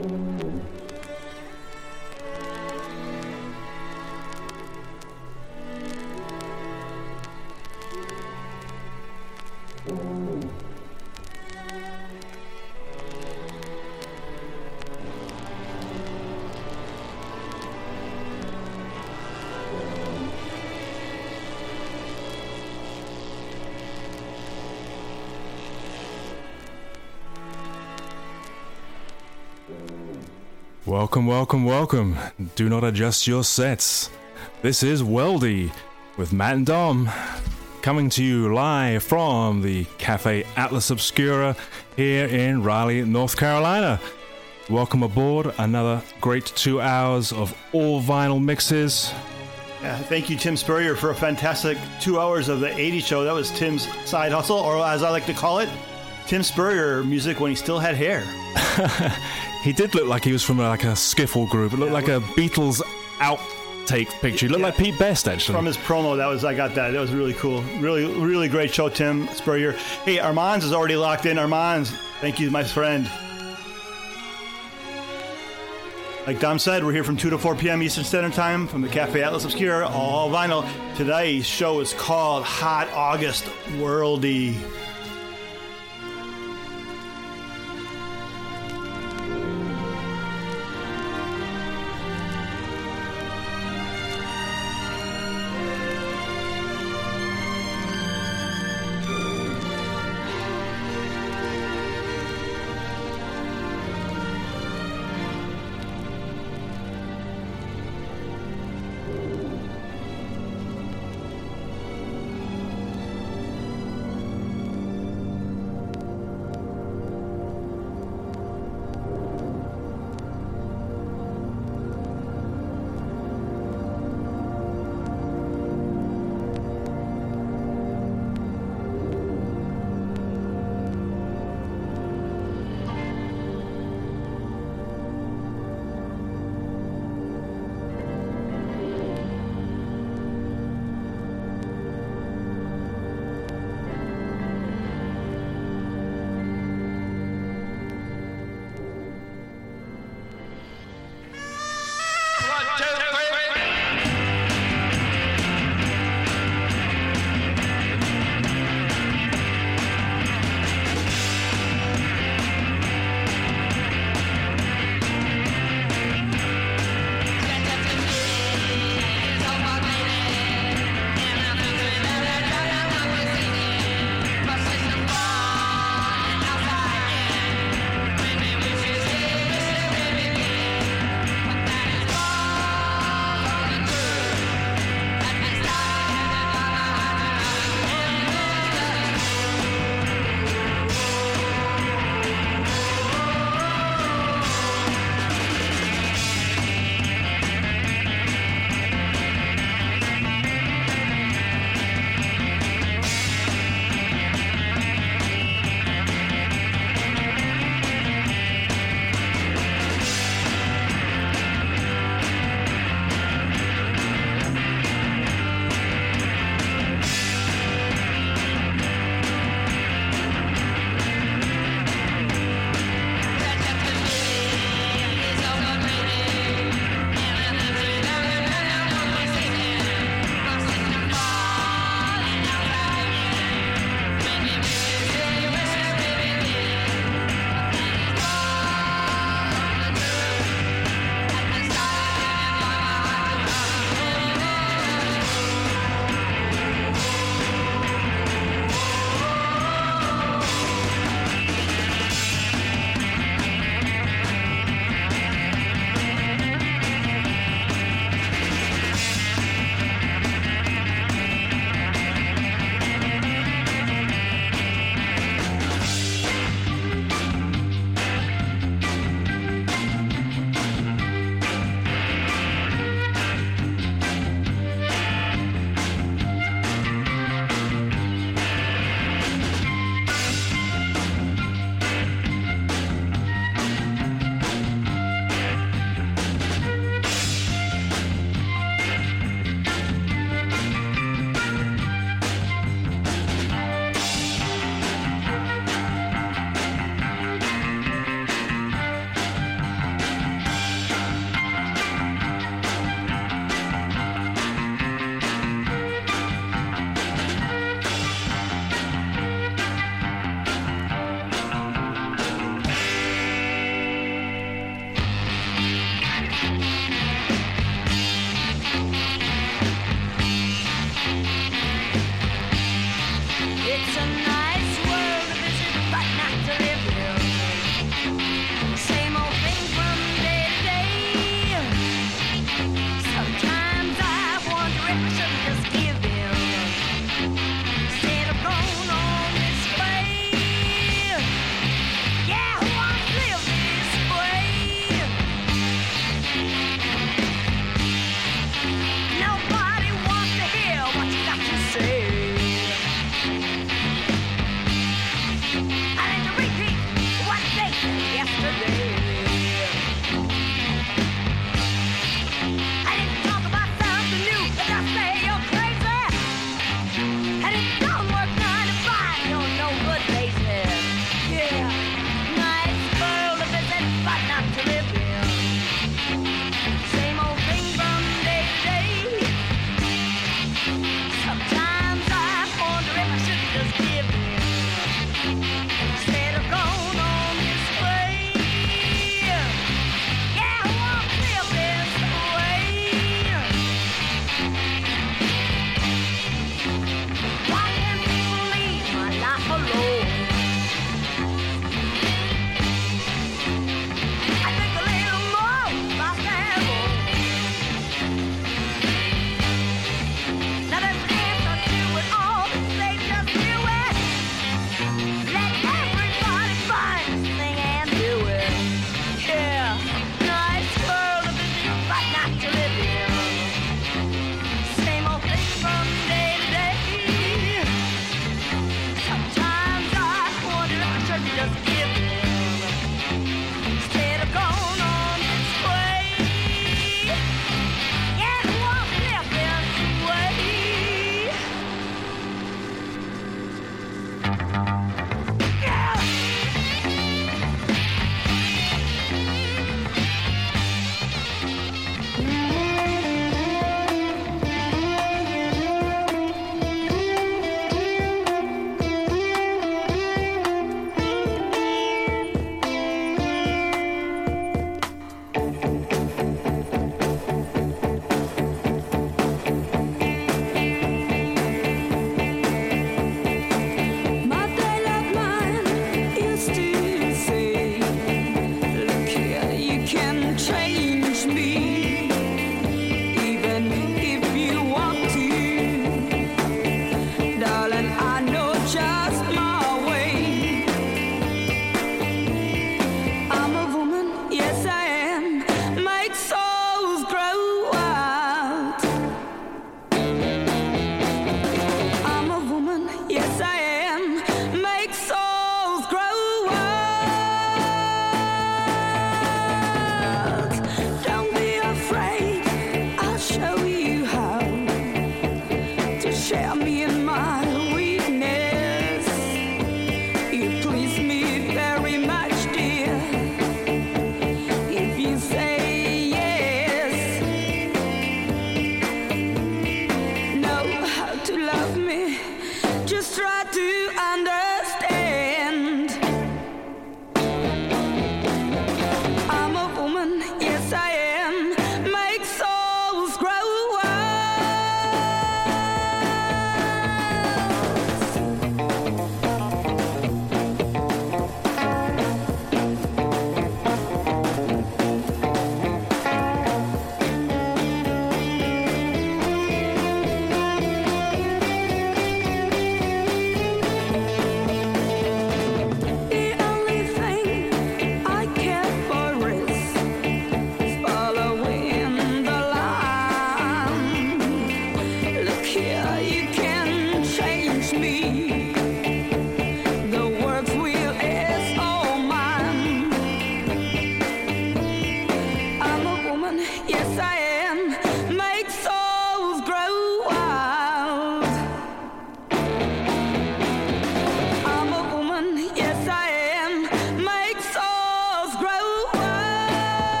Mm-hmm. Welcome, welcome, welcome. Do not adjust your sets. This is Worldy with Matt and Dom coming to you live from the Cafe Atlas Obscura here in Raleigh, North Carolina. Welcome aboard. Another great two hours of all vinyl mixes. Yeah, thank you, Tim Spurrier, for a fantastic two hours of the 80s show. That was Tim's side hustle, or as I like to call it, Tim Spurrier music when he still had hair. He did look like he was from like a skiffle group. It looked like a Beatles outtake picture. He looked like Pete Best, actually. From his promo, that was I got that. That was really cool. Really, really great show, Tim Spurrier. Hey, Armands is already locked in. Armands, thank you, my friend. Like Dom said, we're here from 2 to 4 p.m. Eastern Standard Time from the Cafe Atlas Obscura, all vinyl. Today's show is called Hot August Worldy.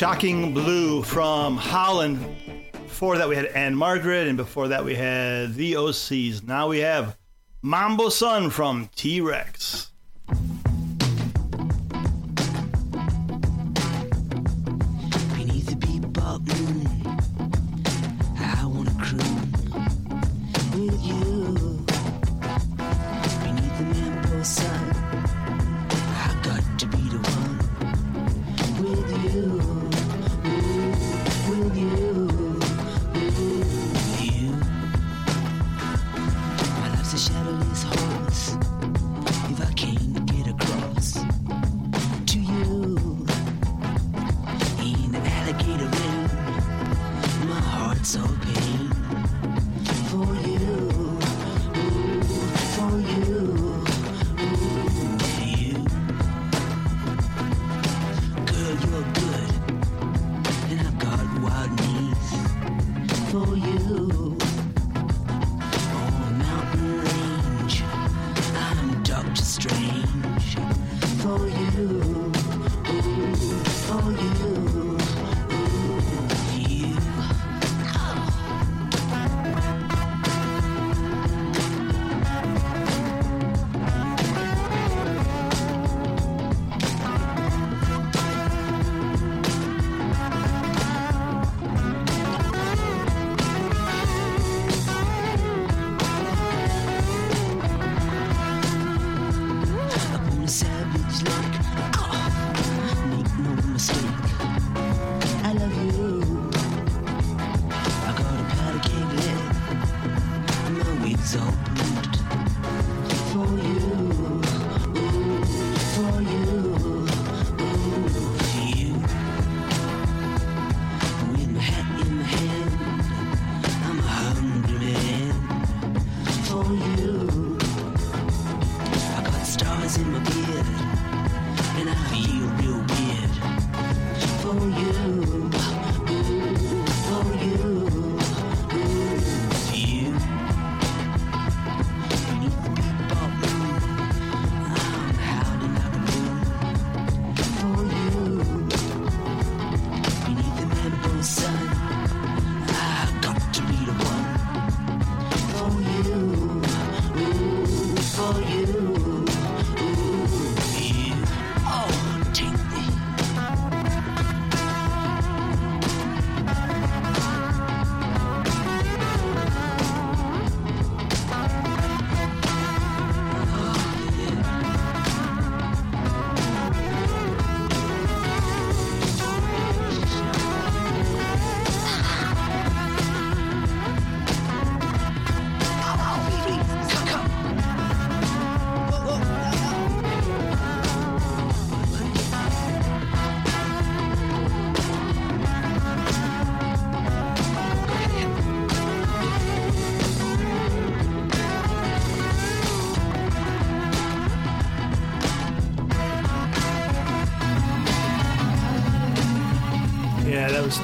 Shocking Blue from Holland. Before that, we had Ann-Margret, and before that, we had the OCs. Now we have Mambo Sun from T Rex.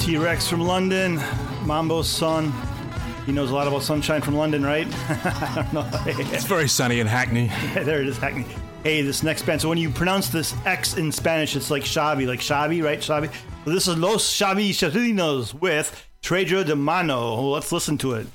T Rex from London, Mambo Sun. He knows a lot about sunshine from London, right? I don't know. It's very sunny in Hackney. Yeah, there it is, Hackney. Hey, this next band. So when you pronounce this X in Spanish, it's like Xavi, like Xavi, right? Xavi. Well, this is Los Xavi Chalinos with Trejo de Mano. Let's listen to it.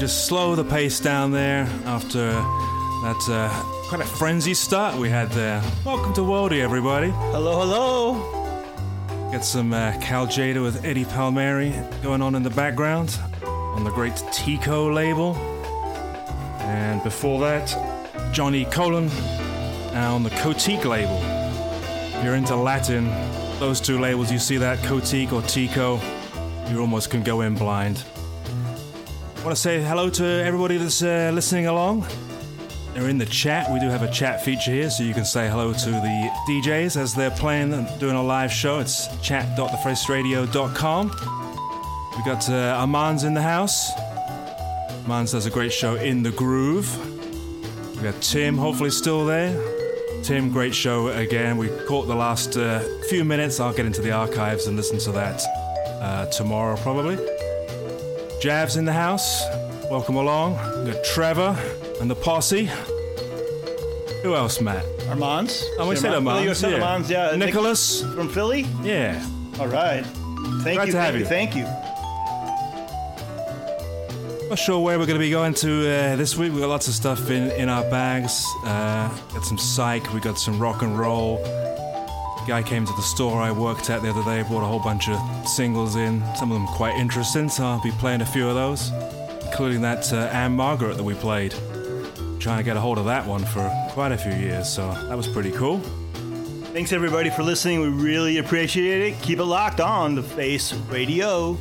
Just slow the pace down there after that uh, quite a frenzy start we had there. Welcome to Worldy, everybody. Hello, hello. Get some uh, Cal Tjader with Eddie Palmieri going on in the background on the great Tico label. And before that, Johnny Colon on the Cotique label. If you're into Latin, those two labels, you see that Cotique or Tico, you almost can go in blind. Want to say hello to everybody that's uh, listening along. They're in the chat. We do have a chat feature here, so you can say hello to the DJs as they're playing and doing a live show. It's chat.thefaceradio.com. We got uh, Armand's in the house. Armand does a great show in the groove. We got Tim, hopefully still there. Tim, great show again. We caught the last uh, few minutes. I'll get into the archives and listen to that uh, tomorrow, probably. Jav's in the house. Welcome along. We got Trevor and the posse. Who else, Matt? Armand's. Oh, we said Armand- Armand's, you said yeah. Armand's, yeah. Nick- Nicholas. from Philly. Yeah. All right. Thank Glad you. to have thank you. Thank you. Not sure where we're going to be going to uh, this week. We've got lots of stuff in, in our bags. Uh, got some psych, we got some rock and roll. Guy came to the store I worked at the other day, brought a whole bunch of singles in. Some of them quite interesting, so I'll be playing a few of those, including that uh, Ann-Margret that we played. Trying to get a hold of that one for quite a few years, so that was pretty cool. Thanks everybody for listening. We really appreciate it. Keep it locked on the Face Radio.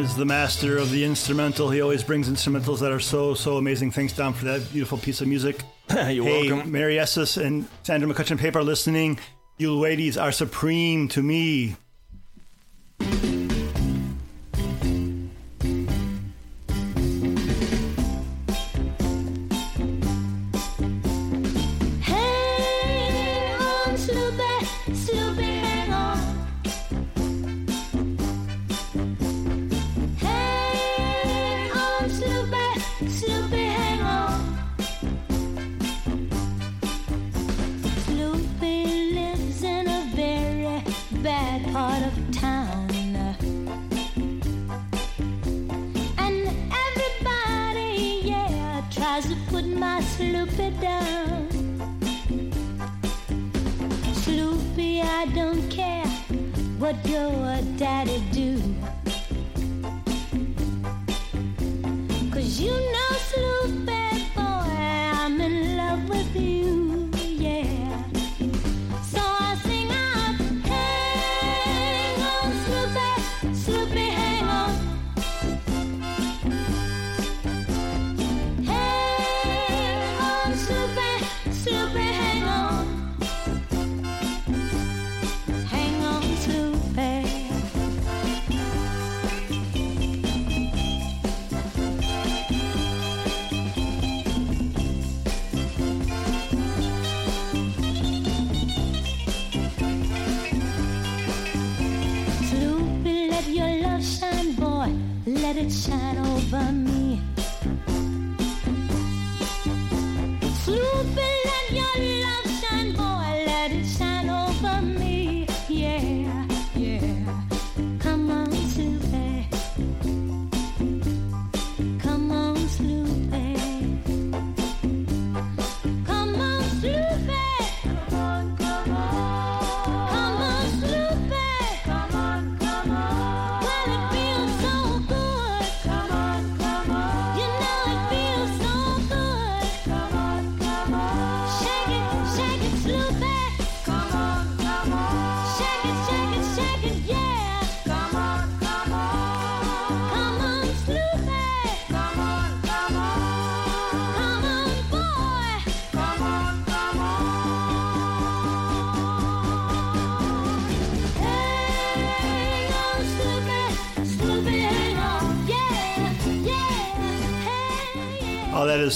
Is the master of the instrumental. He always brings instrumentals that are so, so amazing. Thanks, Dom, for that beautiful piece of music. You're hey, welcome. Mary Esses and Sandra McCutcheon Paper listening. You ladies are supreme to me. What your daddy do.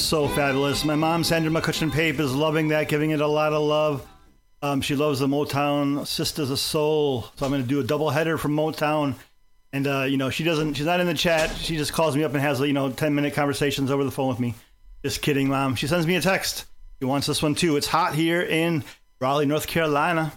So fabulous. My mom, Sandra McCutcheon Pape, is loving that, giving it a lot of love. Um, she loves the Motown Sisters of Soul. So I'm going to do a double header from Motown. And, uh, you know, she doesn't, she's not in the chat. She just calls me up and has, you know, 10 minute conversations over the phone with me. Just kidding, mom. She sends me a text. She wants this one too. It's hot here in Raleigh, North Carolina.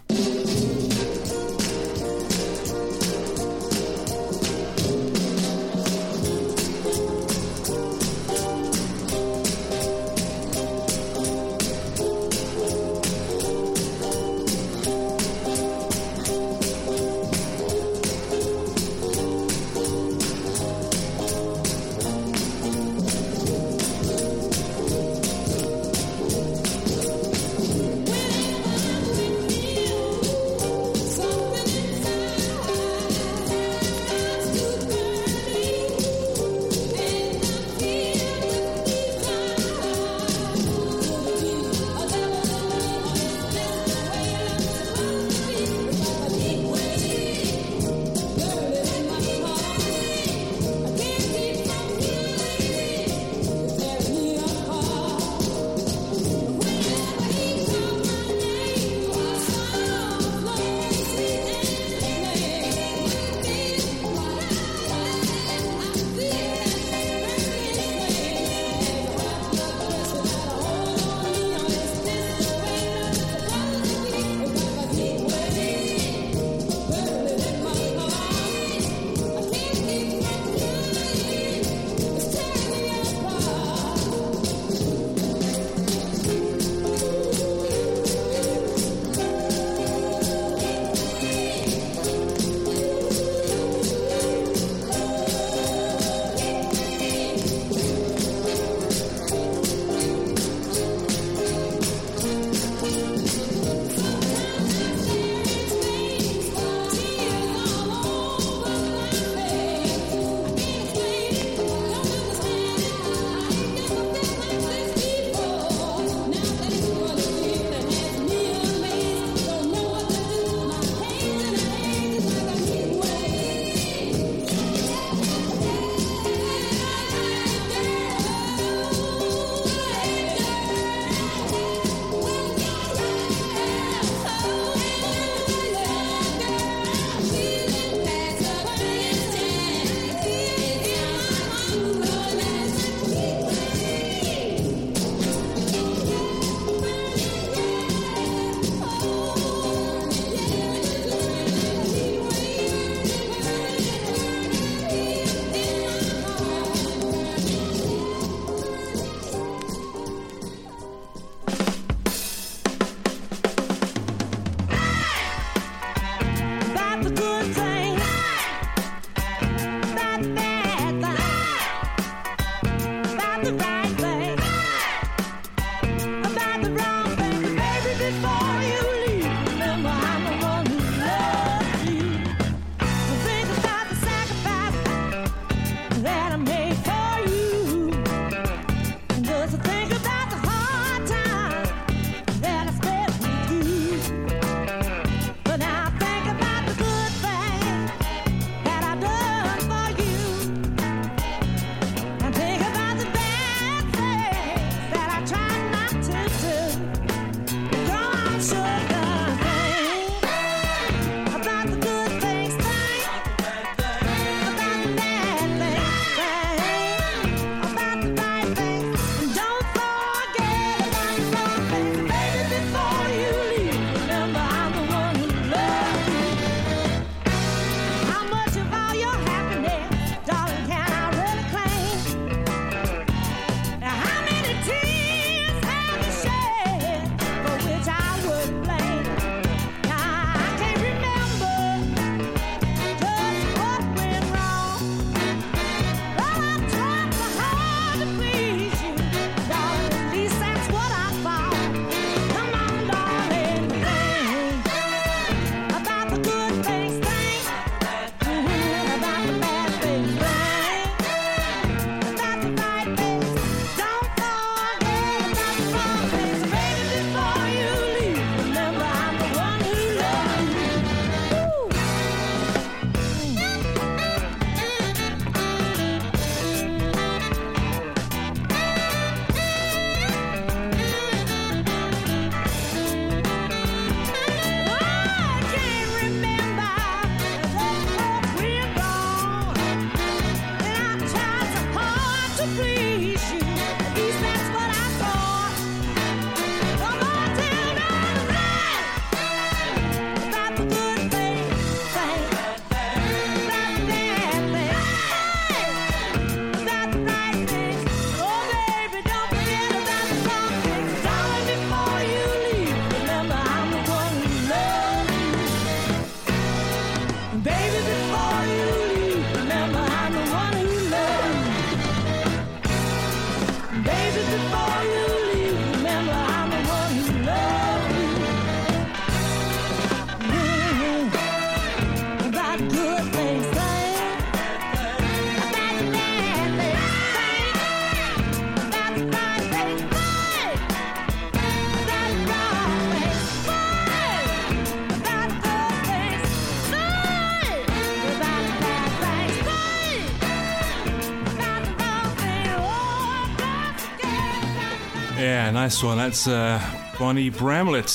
nice one. That's uh, Bonnie Bramlett,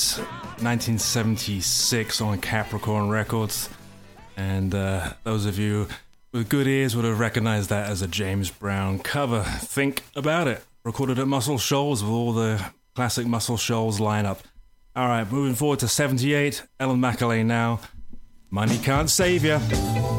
1976 on Capricorn Records. And uh, those of you with good ears would have recognized that as a James Brown cover. Think about it. Recorded at Muscle Shoals with all the classic Muscle Shoals lineup. All right, moving forward to 78, Ellen McAlay now. Money can't save you.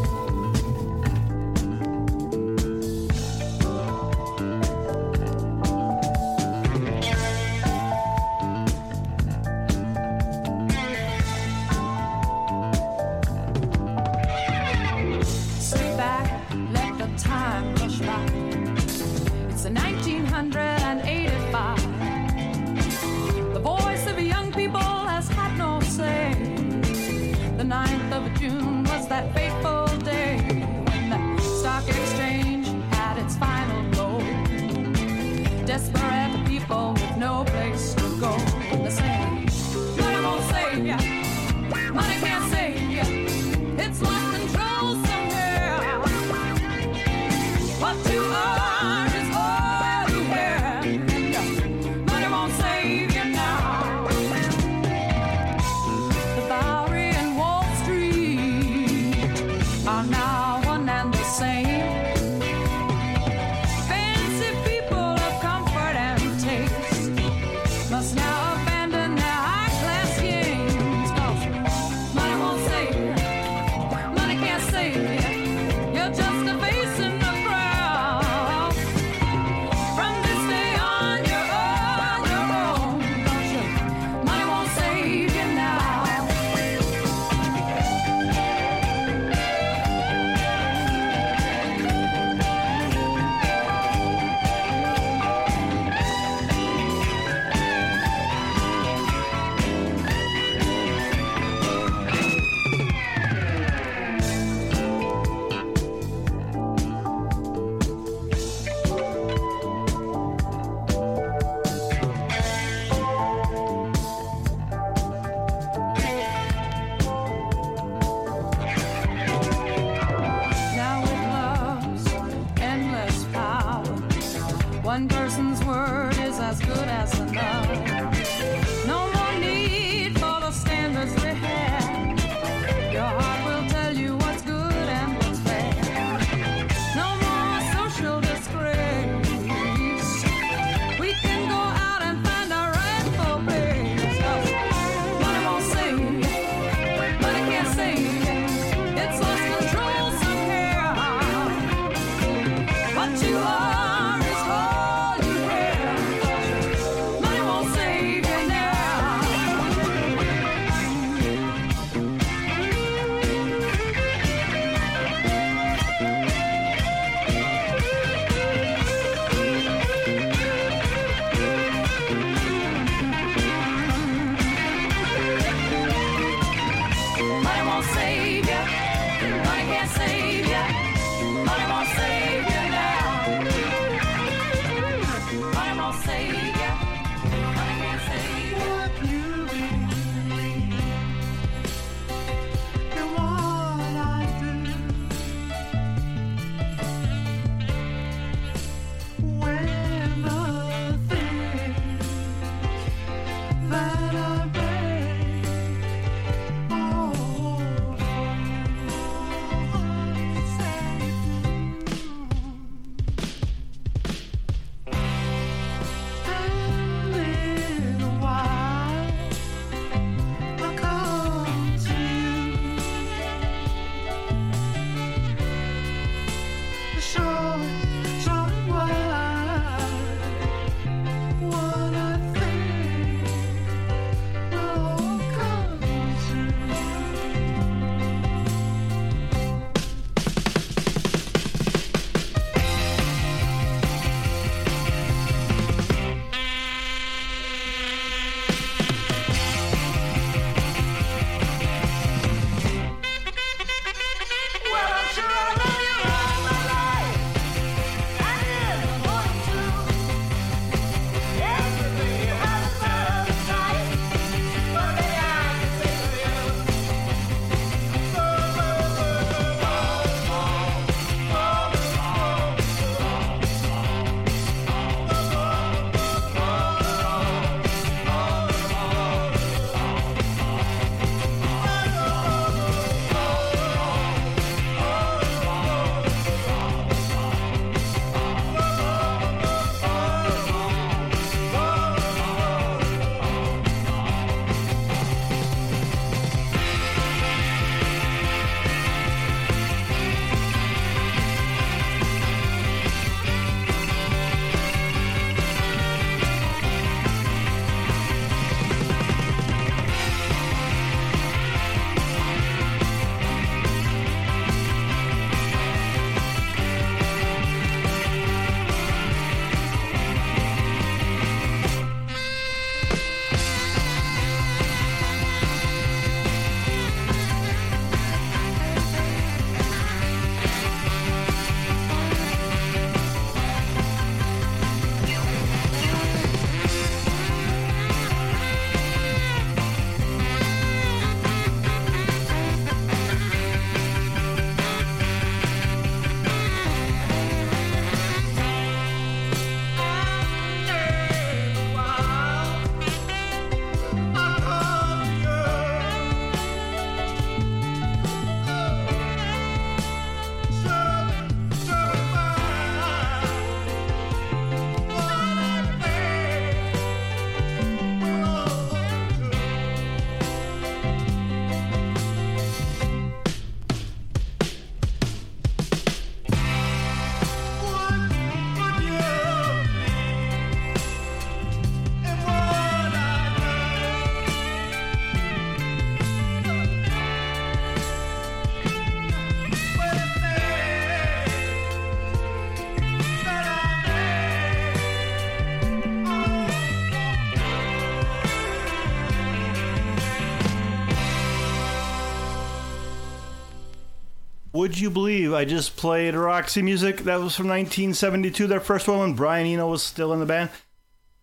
would you believe I just played Roxy music? That was from 1972, their first one when Brian Eno was still in the band.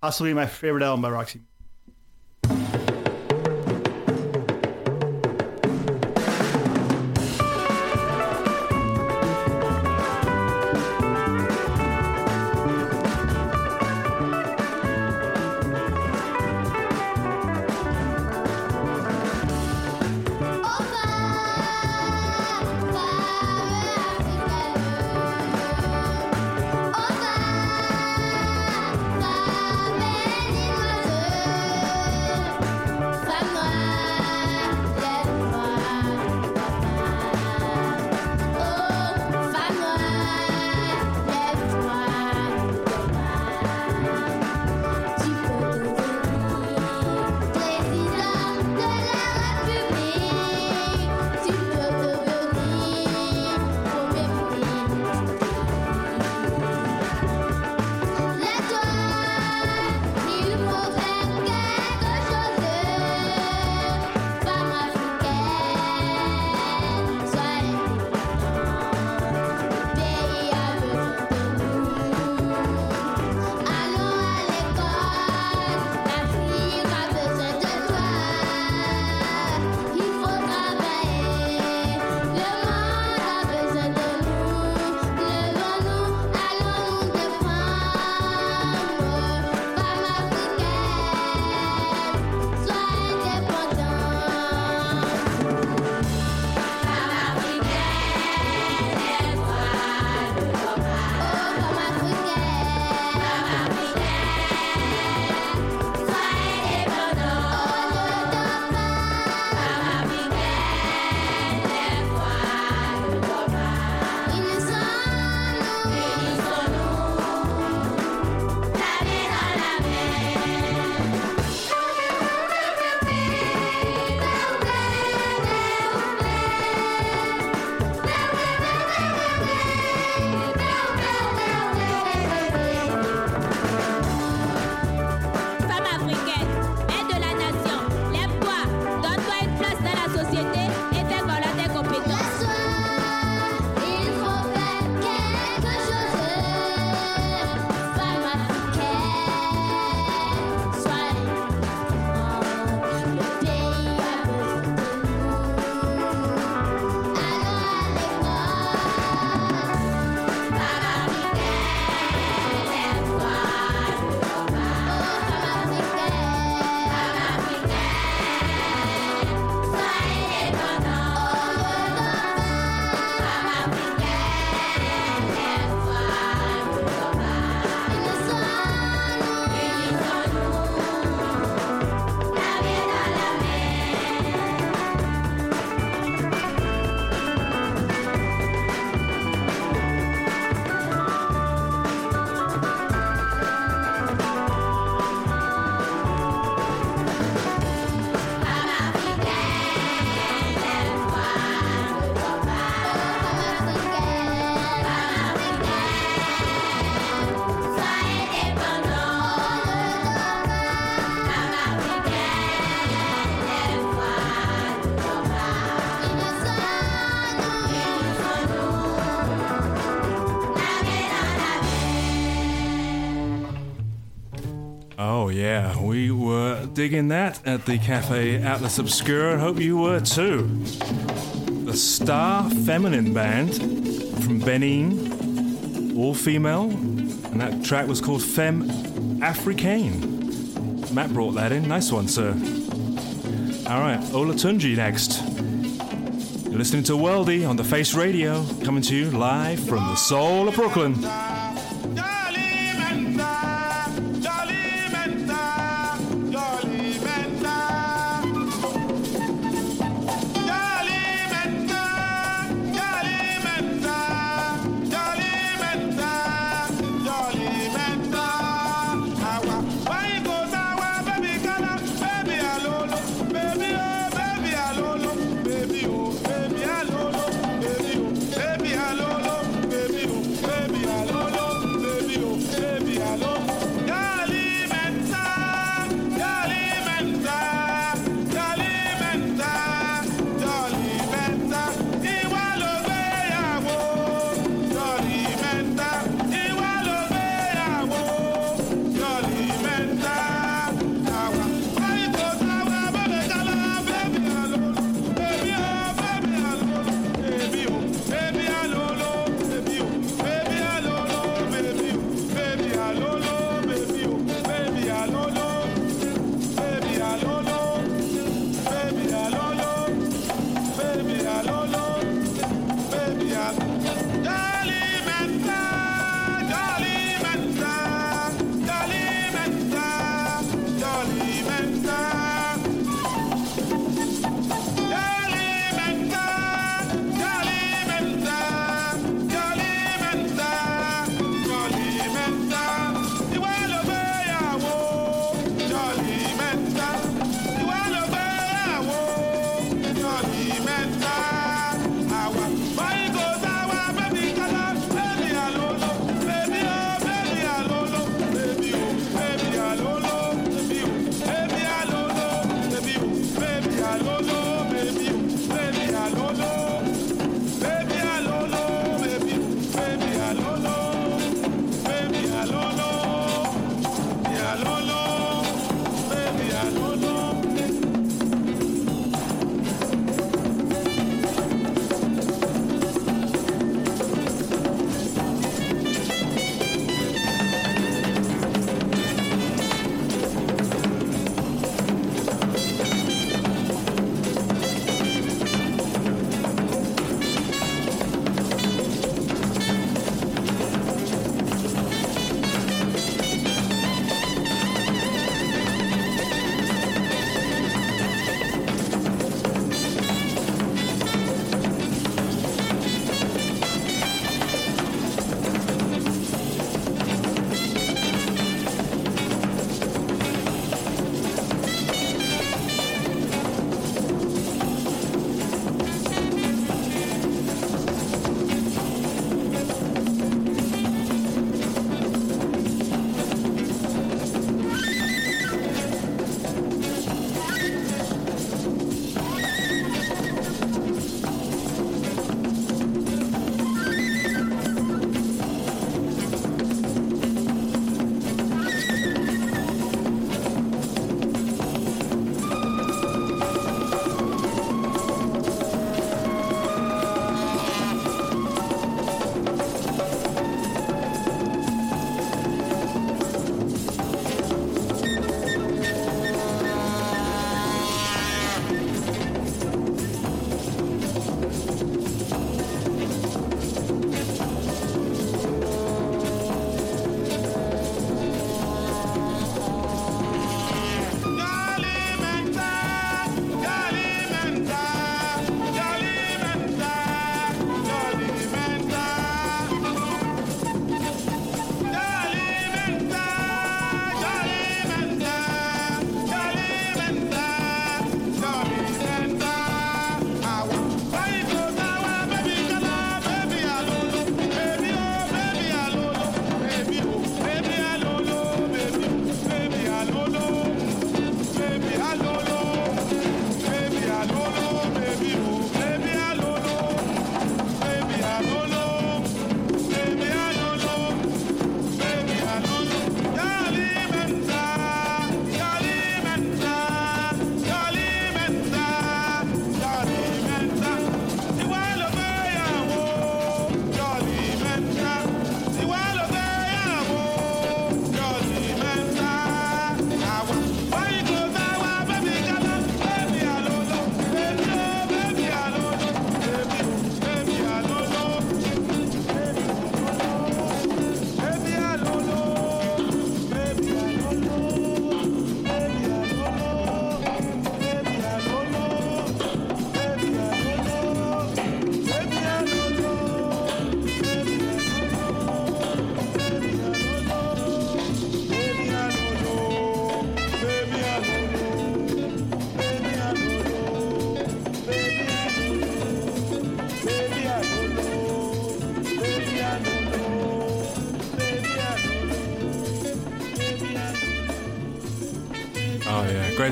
Possibly my favorite album by Roxy. We were digging that at the Cafe Atlas Obscura. I hope you were too. The Star Feminine Band from Benin, all female, and that track was called Femme Africaine. Matt brought that in. Nice one, sir. All right, Olatunji next. You're listening to Worldy on the Face Radio, coming to you live from the soul of Brooklyn.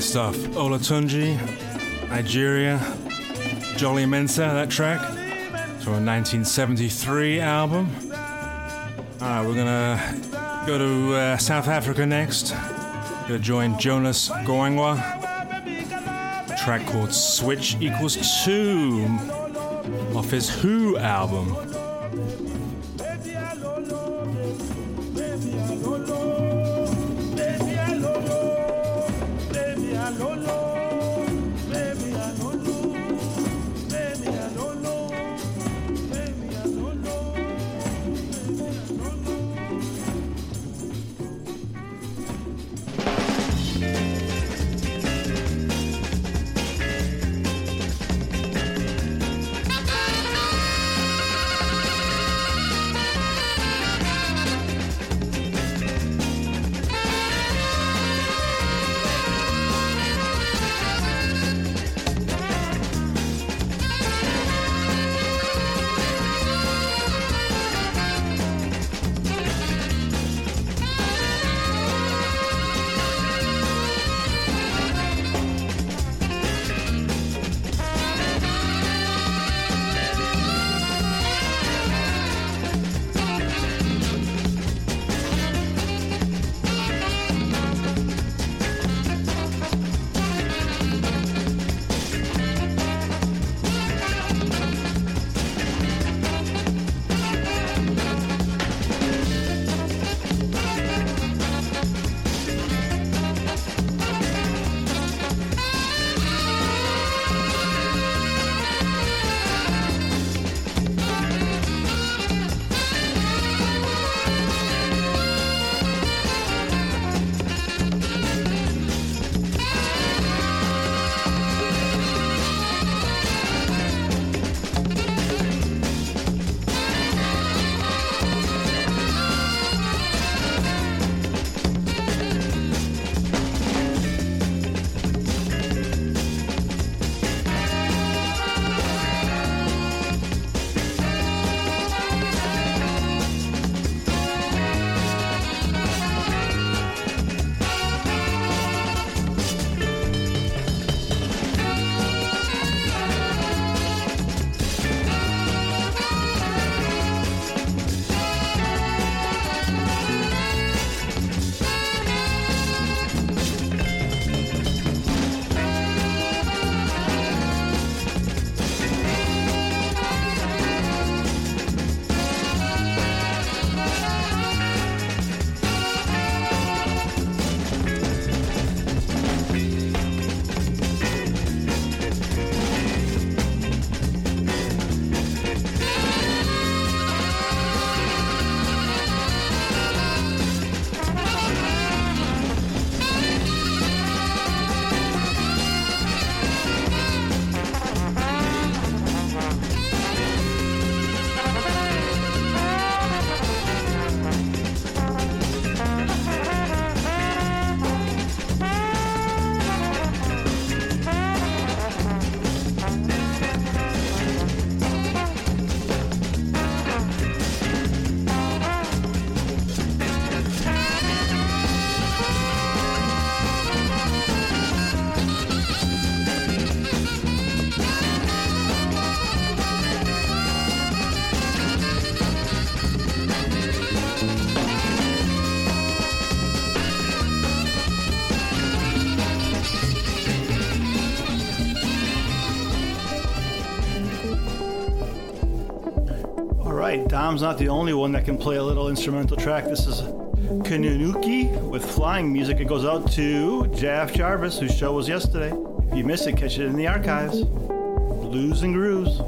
Great stuff. Olatunji, Nigeria, Jolly Mensa, that track. From a 1973 album. Alright, we're gonna go to uh, South Africa next. Gonna join Jonas Gwangwa. A track called Switch Equals Two off his Who album. Dom's not the only one that can play a little instrumental track. This is Kanunuki with flying music. It goes out to Jaff Jarvis, whose show was yesterday. If you missed it, catch it in the archives. Blues and grooves.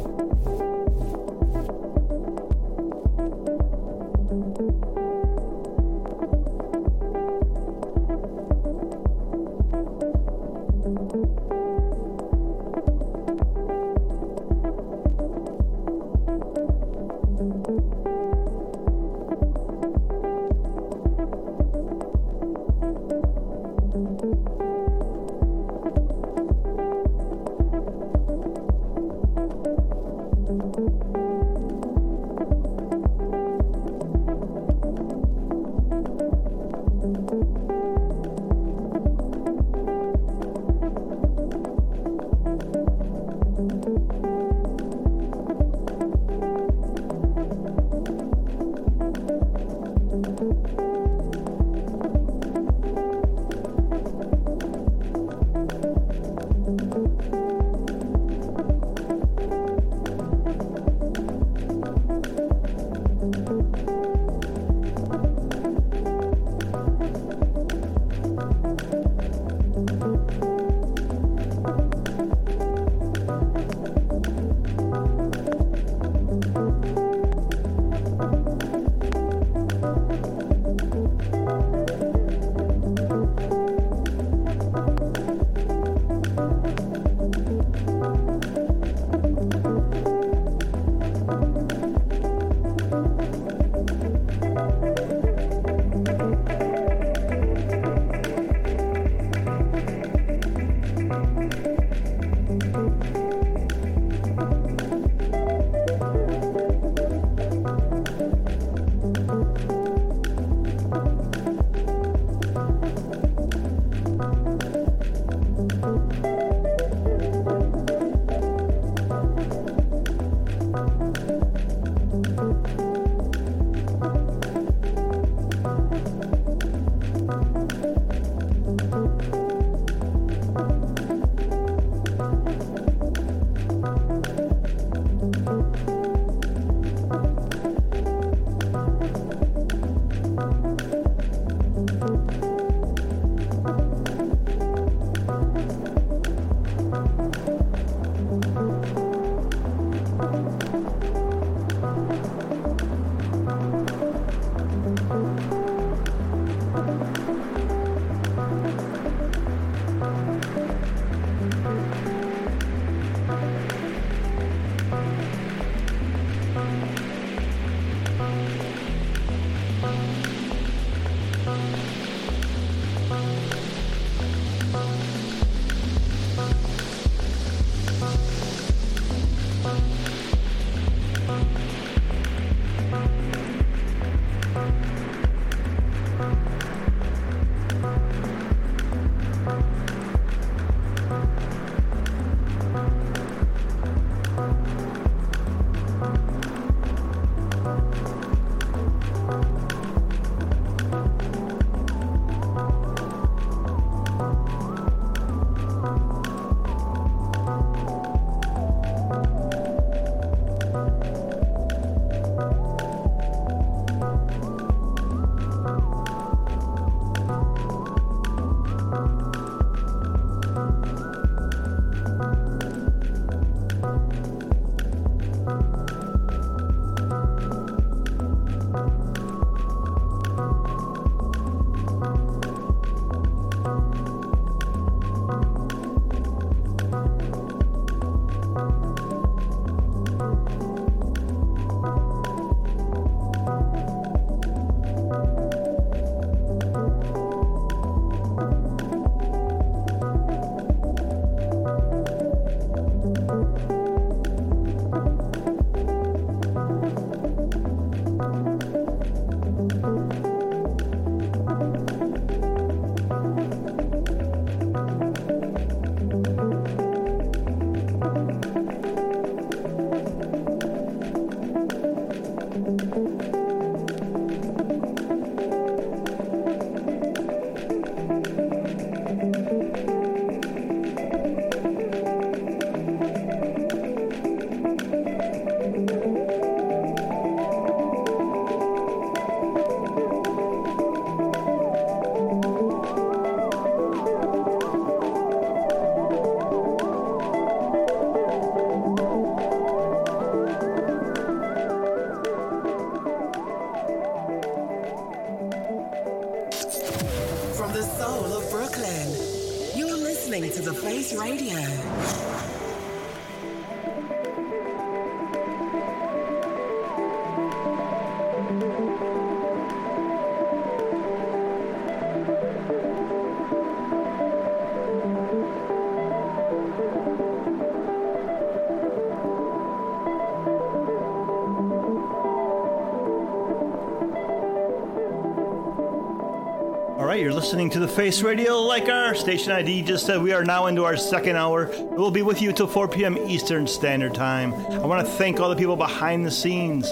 To the Face Radio. Like our station ID just said, we are now into our second hour. We'll be with you till 4 p.m. Eastern Standard Time. I want to thank all the people behind the scenes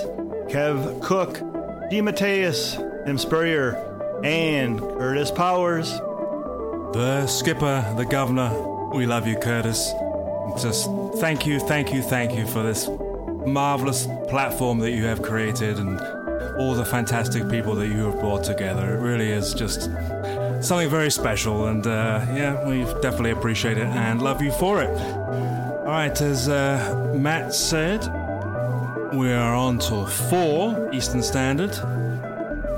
Kev Cook, D. Mateus, Tim Spurrier, and Curtis Powers. The skipper, the governor, we love you, Curtis. Just thank you, thank you, thank you for this marvelous platform that you have created and all the fantastic people that you have brought together. It really is just something very special, and uh, yeah, we definitely appreciate it and love you for it. All right, as uh, Matt said, we are on till 4 Eastern Standard.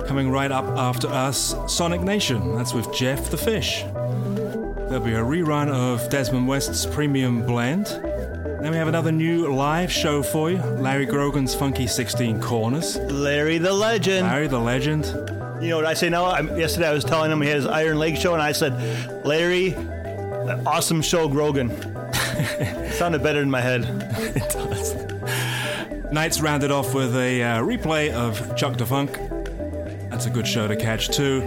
Coming right up after us, Sonic Nation. That's with Jeff the Fish. There'll be a rerun of Desmond West's Premium Blend. Then we have another new live show for you Larry Grogan's Funky 16 Corners. Larry the Legend. Larry the Legend. You know what I say now? I'm, yesterday I was telling him he had his Iron Leg show, and I said, Larry, awesome show, Grogan. it Sounded better in my head. it does. Nights rounded off with a uh, replay of Chuck Defunk. That's a good show to catch too.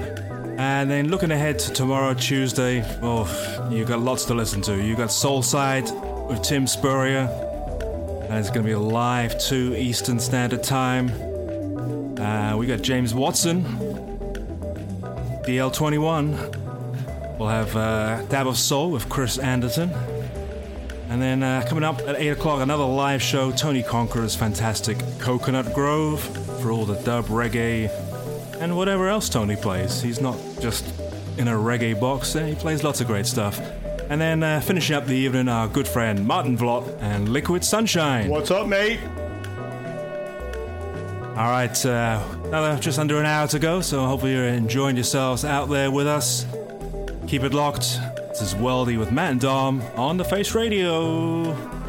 And then looking ahead to tomorrow, Tuesday, oh, you've got lots to listen to. You've got Soul Side with Tim Spurrier, and it's going to be live 2 Eastern Standard Time. Uh, we got James Watson DL21. We'll have uh, Dab of Soul with Chris Anderson. And then uh, coming up at 8 o'clock, another live show, Tony Conqueror's fantastic Coconut Grove for all the dub, reggae, and whatever else Tony plays. He's not just in a reggae box, eh, he plays lots of great stuff. And then uh, finishing up the evening, our good friend Martin Vlot and Liquid Sunshine. What's up, mate? All right, uh, another just under an hour to go, so hopefully you're enjoying yourselves out there with us. Keep it locked. This is Worldy with Matt and Dom on the Face Radio.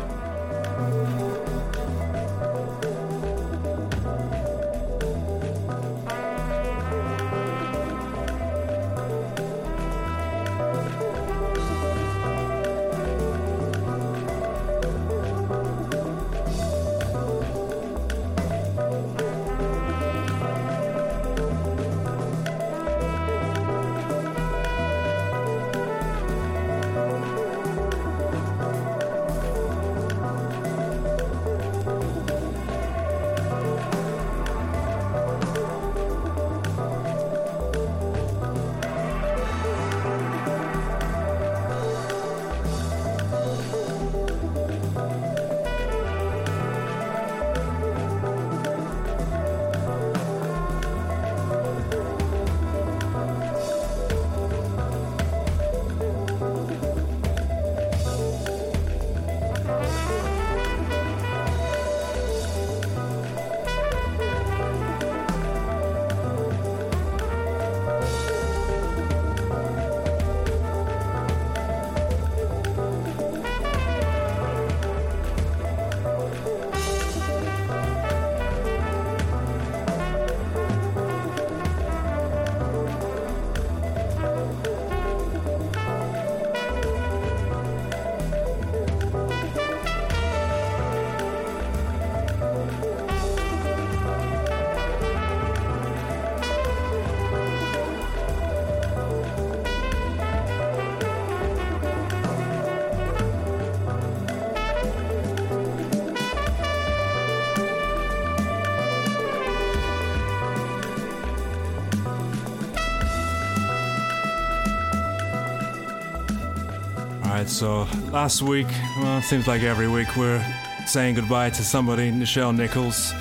So last week, well, it seems like every week we're saying goodbye to somebody. Nichelle Nichols,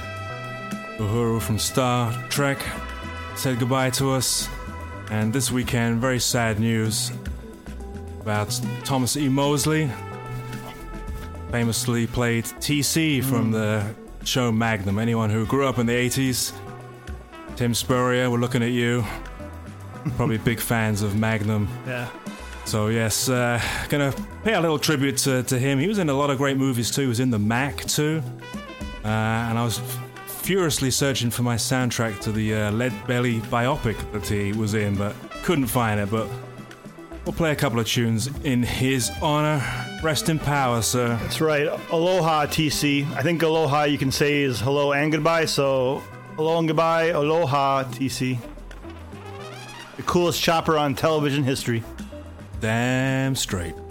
Uhura from Star Trek, said goodbye to us. And this weekend, very sad news about Thomas E. Mosley, famously played TC from hmm. the show Magnum. Anyone who grew up in the 80s, Tim Spurrier, we're looking at you. Probably big fans of Magnum. Yeah. So yes, uh, gonna pay a little tribute to, to him. He was in a lot of great movies too. He was in The Mack too, uh, and I was furiously searching for my soundtrack to the uh, Lead Belly biopic that he was in, but couldn't find it. But we'll play a couple of tunes in his honor. Rest in power, sir. That's right. Aloha, TC. I think aloha you can say is hello and goodbye. So hello and goodbye, aloha, TC. The coolest chopper on television history. Damn straight.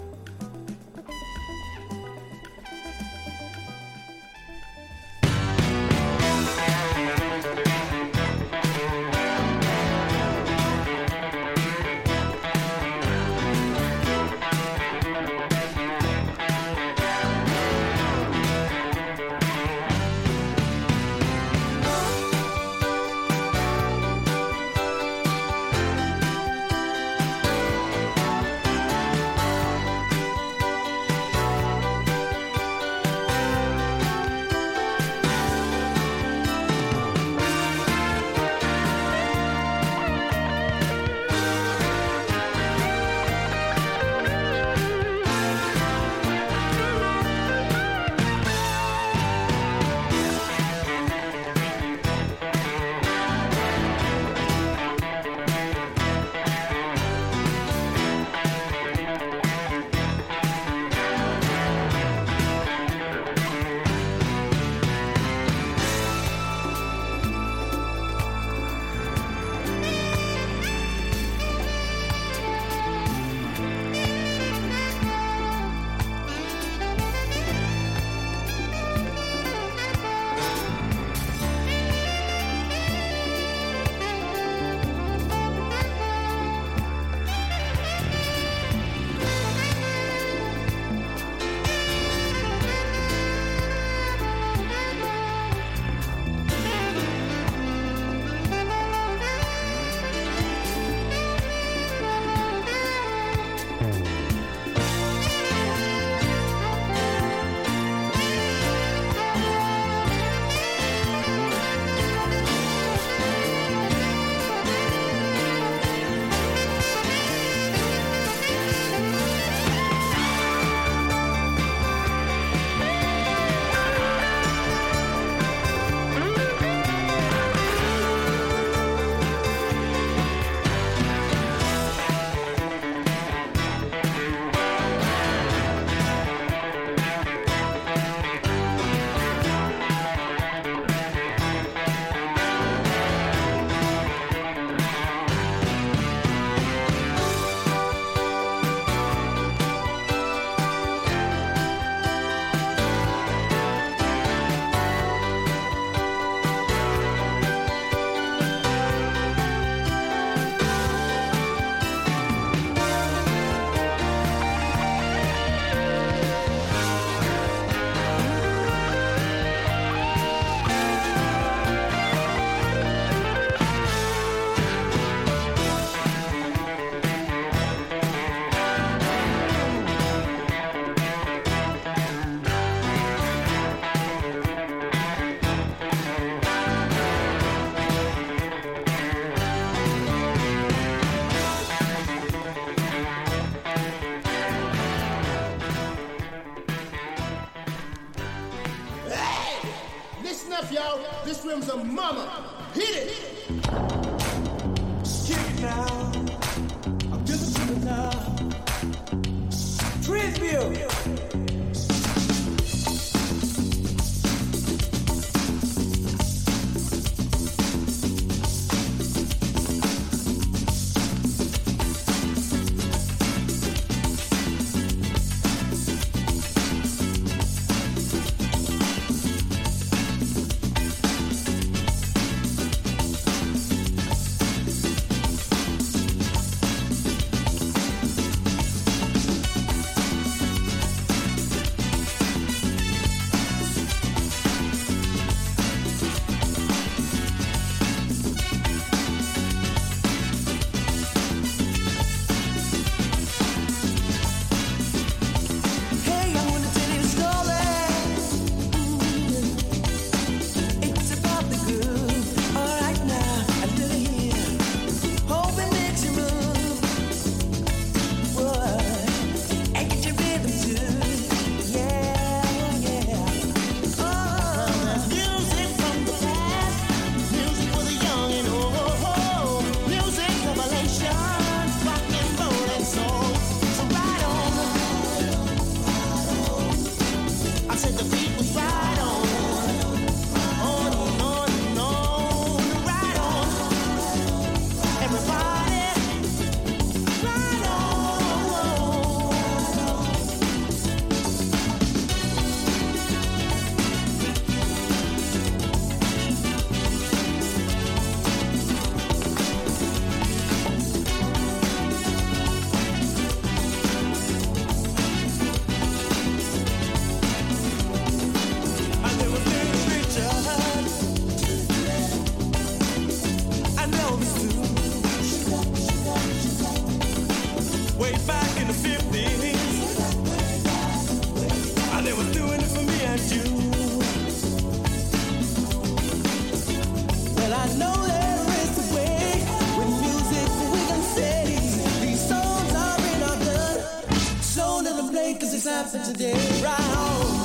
Happened today. Right on.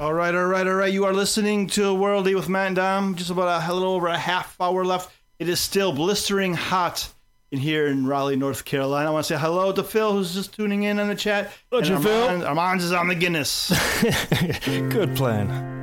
All right, all right, all right. You are listening to Worldy with Matt and Dom. Just about a, little over a half hour left. It is still blistering hot in here in Raleigh, North Carolina. I want to say hello to Phil, who's just tuning in on the chat. Hello, Phil. Armand, Armand is on the Guinness. Good plan.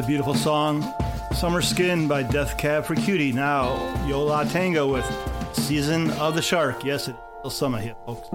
A beautiful song. Summer Skin by Death Cab for Cutie. Now, Yo La Tengo with Season of the Shark. Yes, it's still summer hit, folks.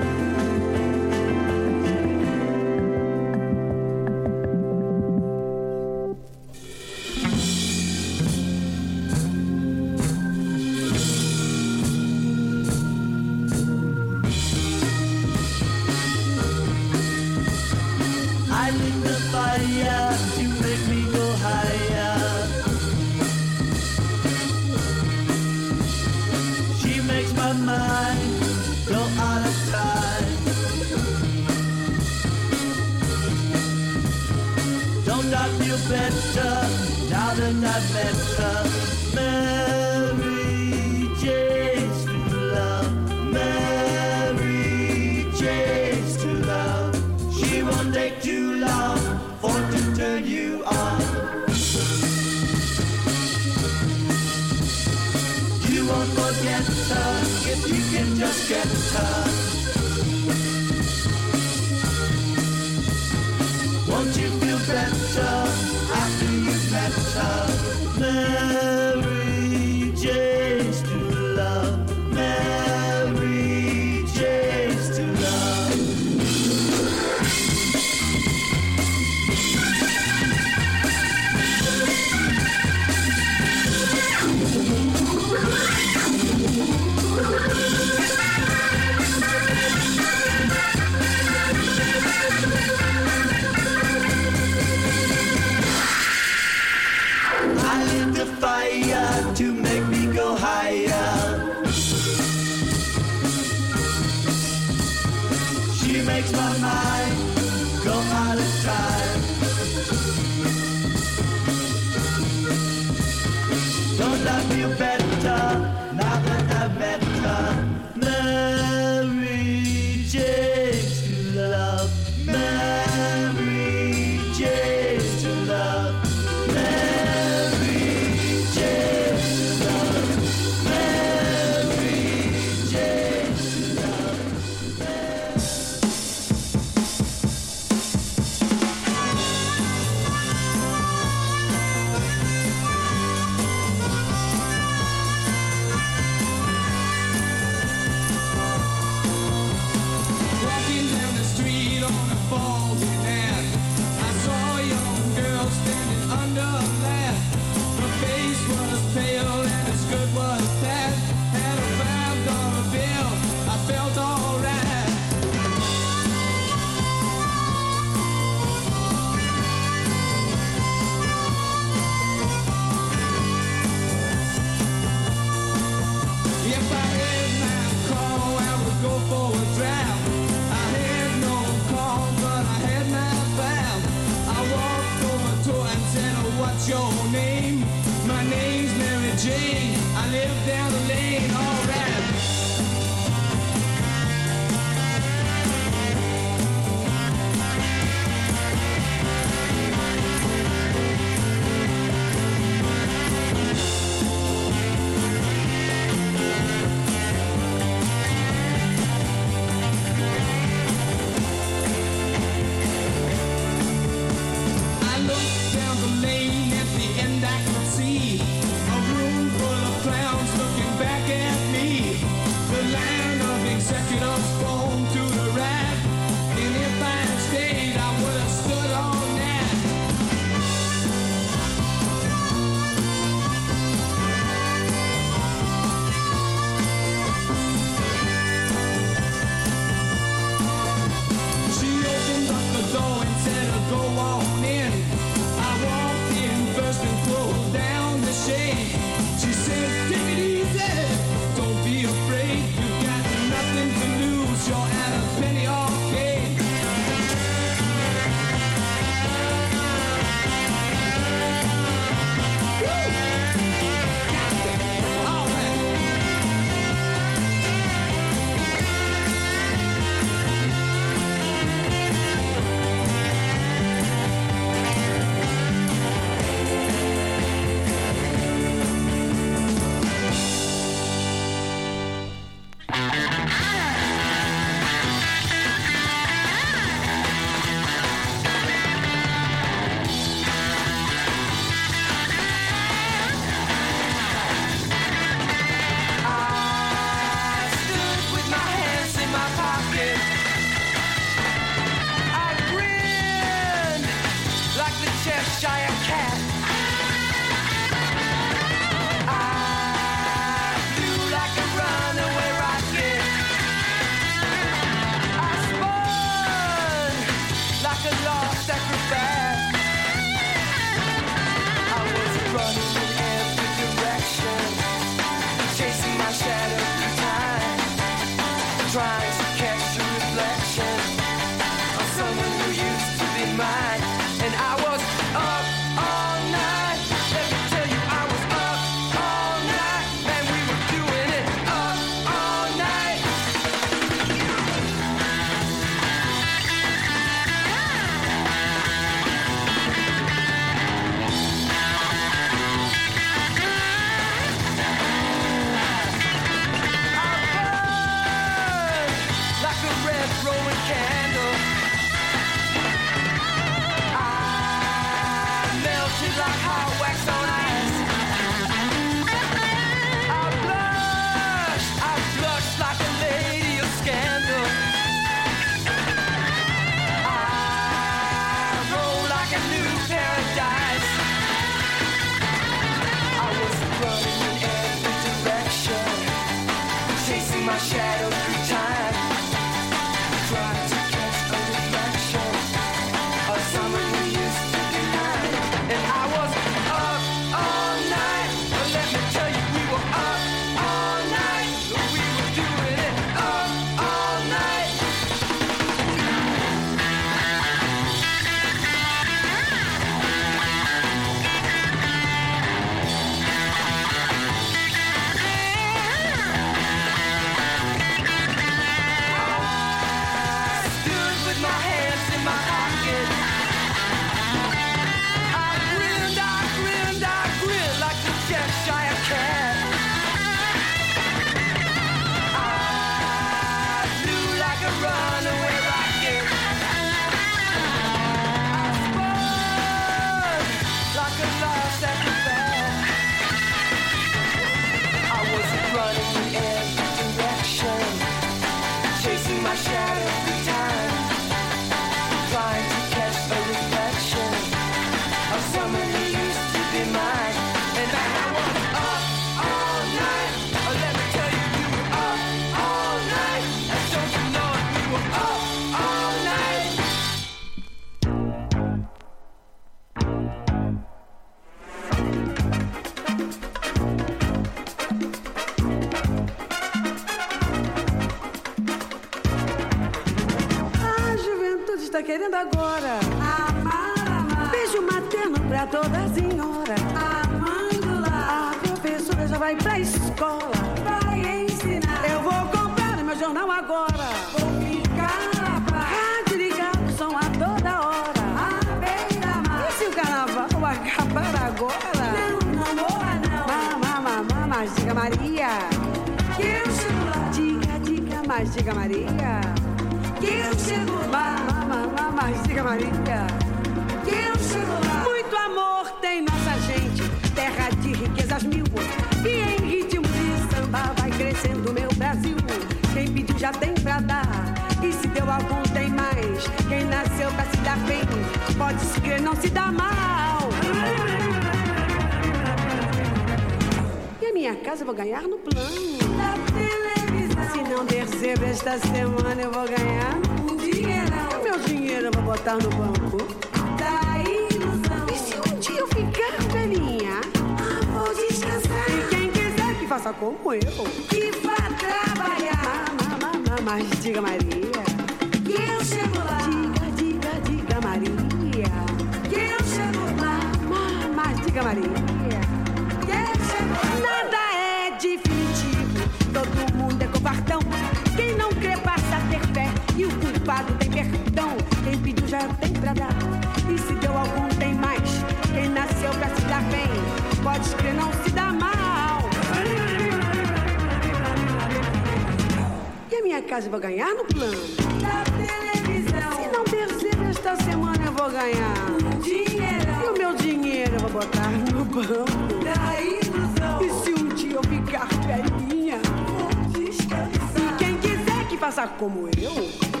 casa e vou ganhar no plano. Da televisão. Se não perceber esta semana, eu vou ganhar. Um dinheiro. E o meu dinheiro eu vou botar no banco. Da ilusão. E se um dia eu ficar velhinha, vou descansar. E quem quiser que faça como eu.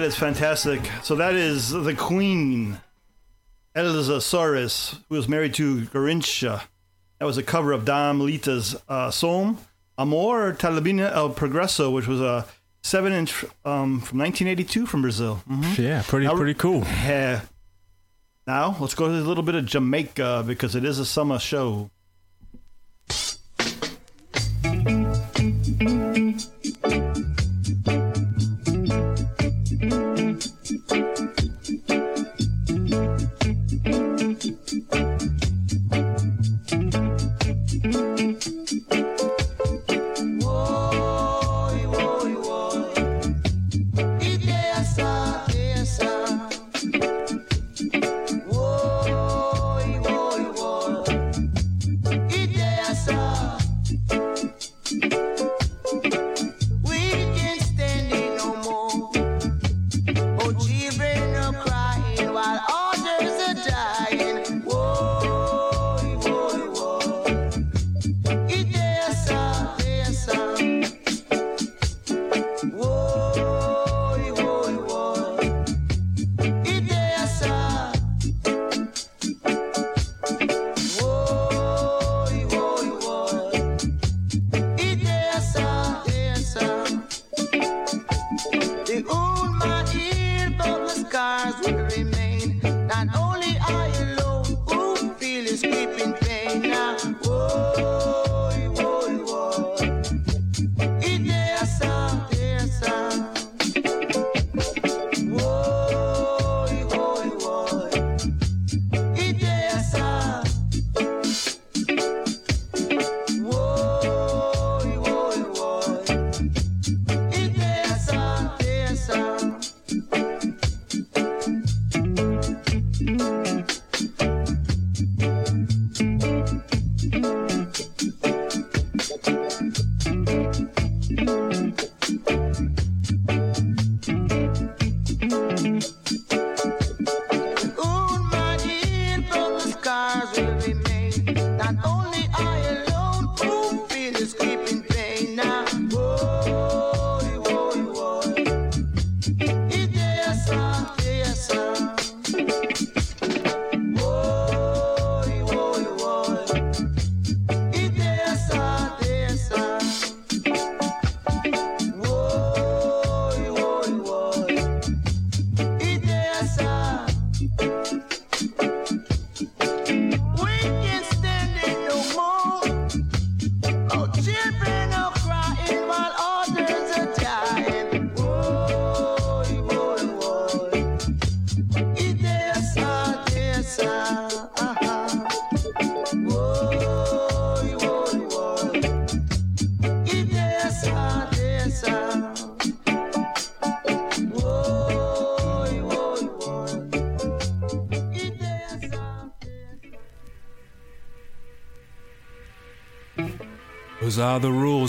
That is fantastic. So that is the Queen, Elza Soares, who was married to Garrincha. That was a cover of Dom Lita's uh, Som, Amor Talabina El Progresso, which was a seven inch um, from 1982 from Brazil. Mhm. Yeah, pretty Now- pretty cool. Yeah. Now let's go to a little bit of Jamaica because it is a summer show.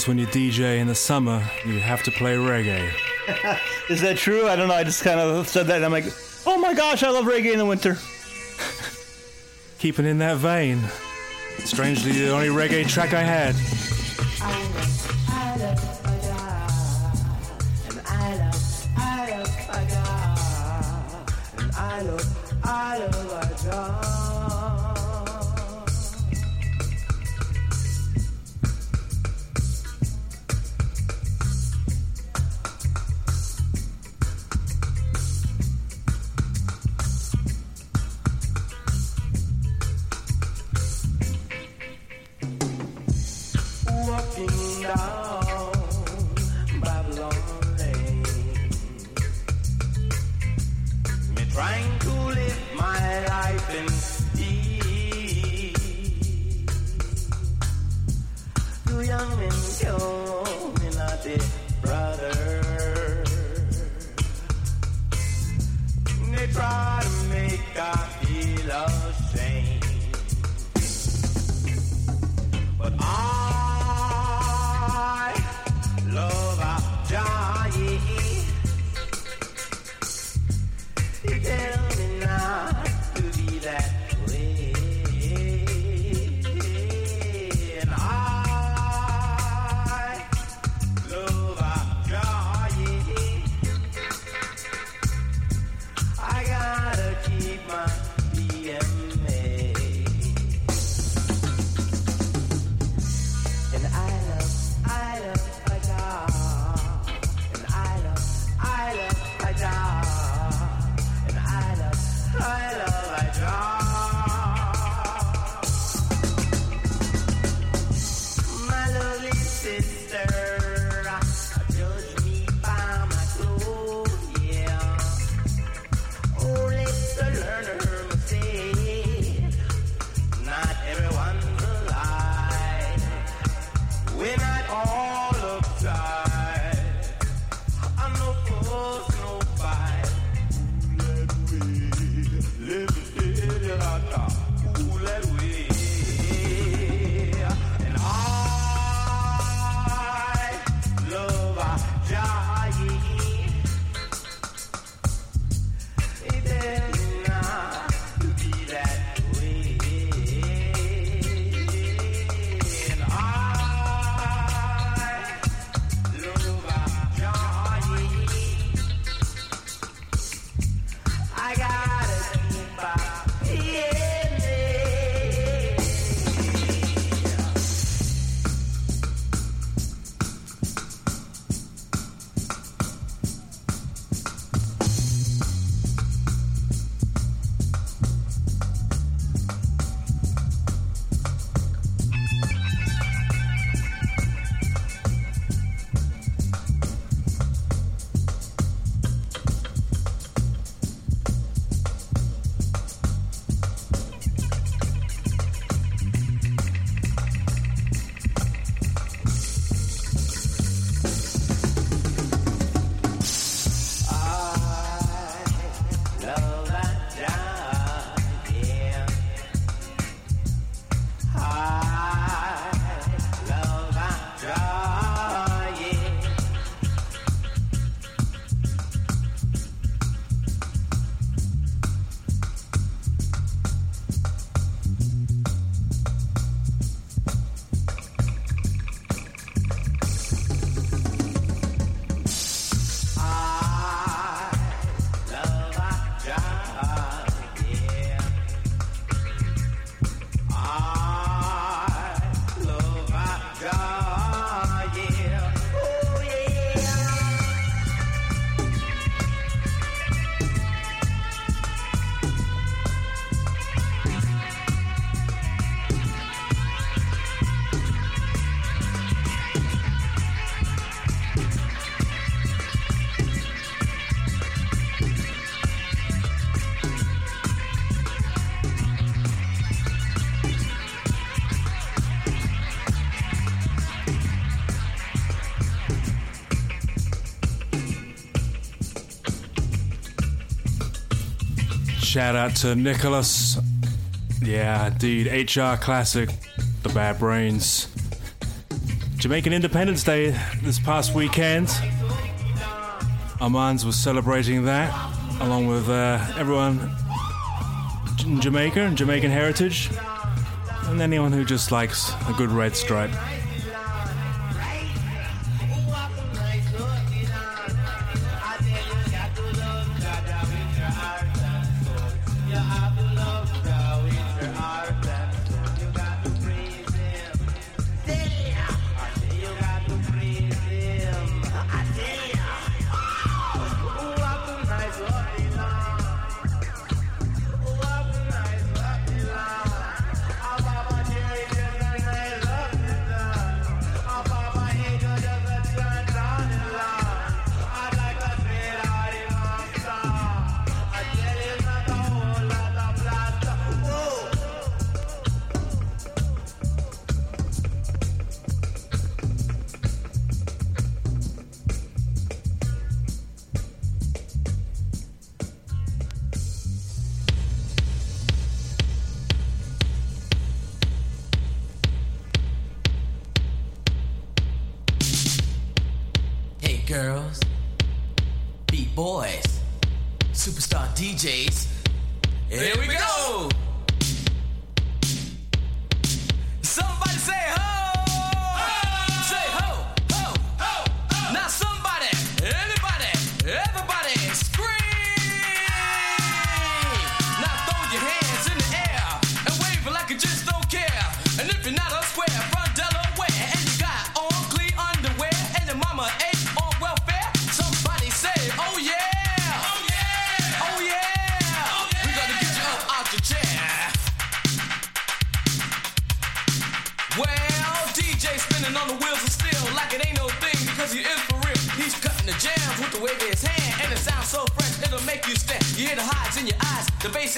Rules when you DJ in the summer. You have to play reggae. Is that true? I don't know. I just kind of said that and I'm like, oh my gosh, I love reggae in the winter. Keeping in that vein. Strangely, the only reggae track I had. Shout out to Nicholas. Yeah, dude, HR Classic, The Bad Brains. Jamaican Independence Day this past weekend. Armands was celebrating that along with uh, everyone in Jamaica and Jamaican heritage and anyone who just likes a good red stripe.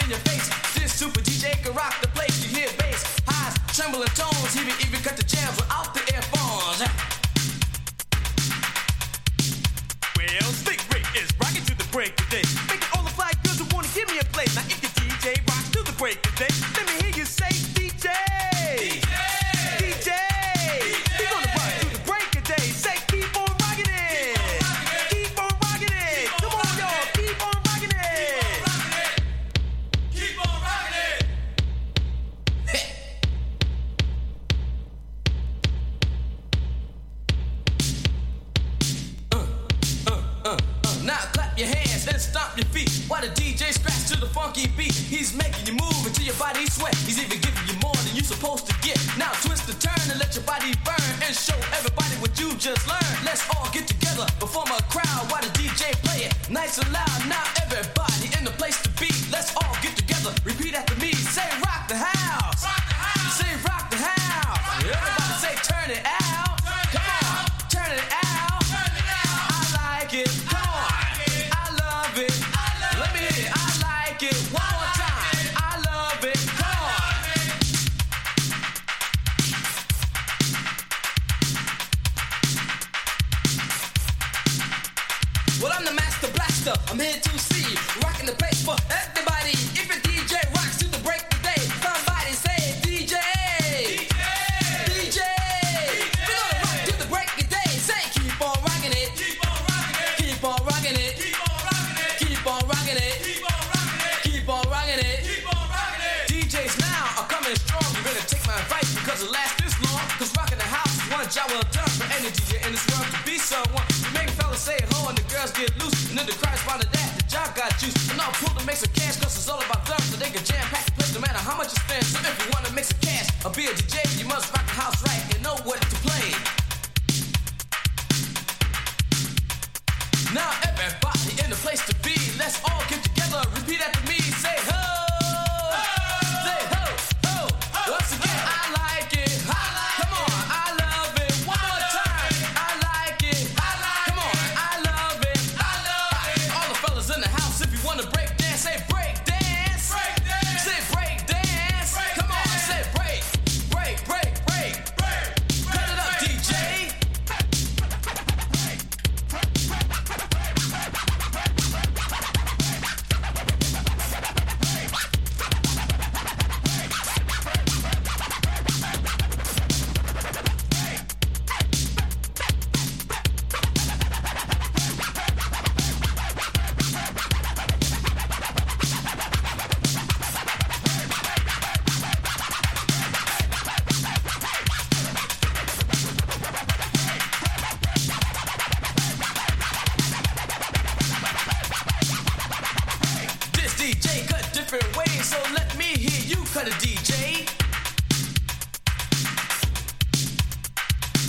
in your face.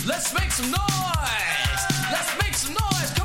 Let's make some noise. Let's make some noise. Come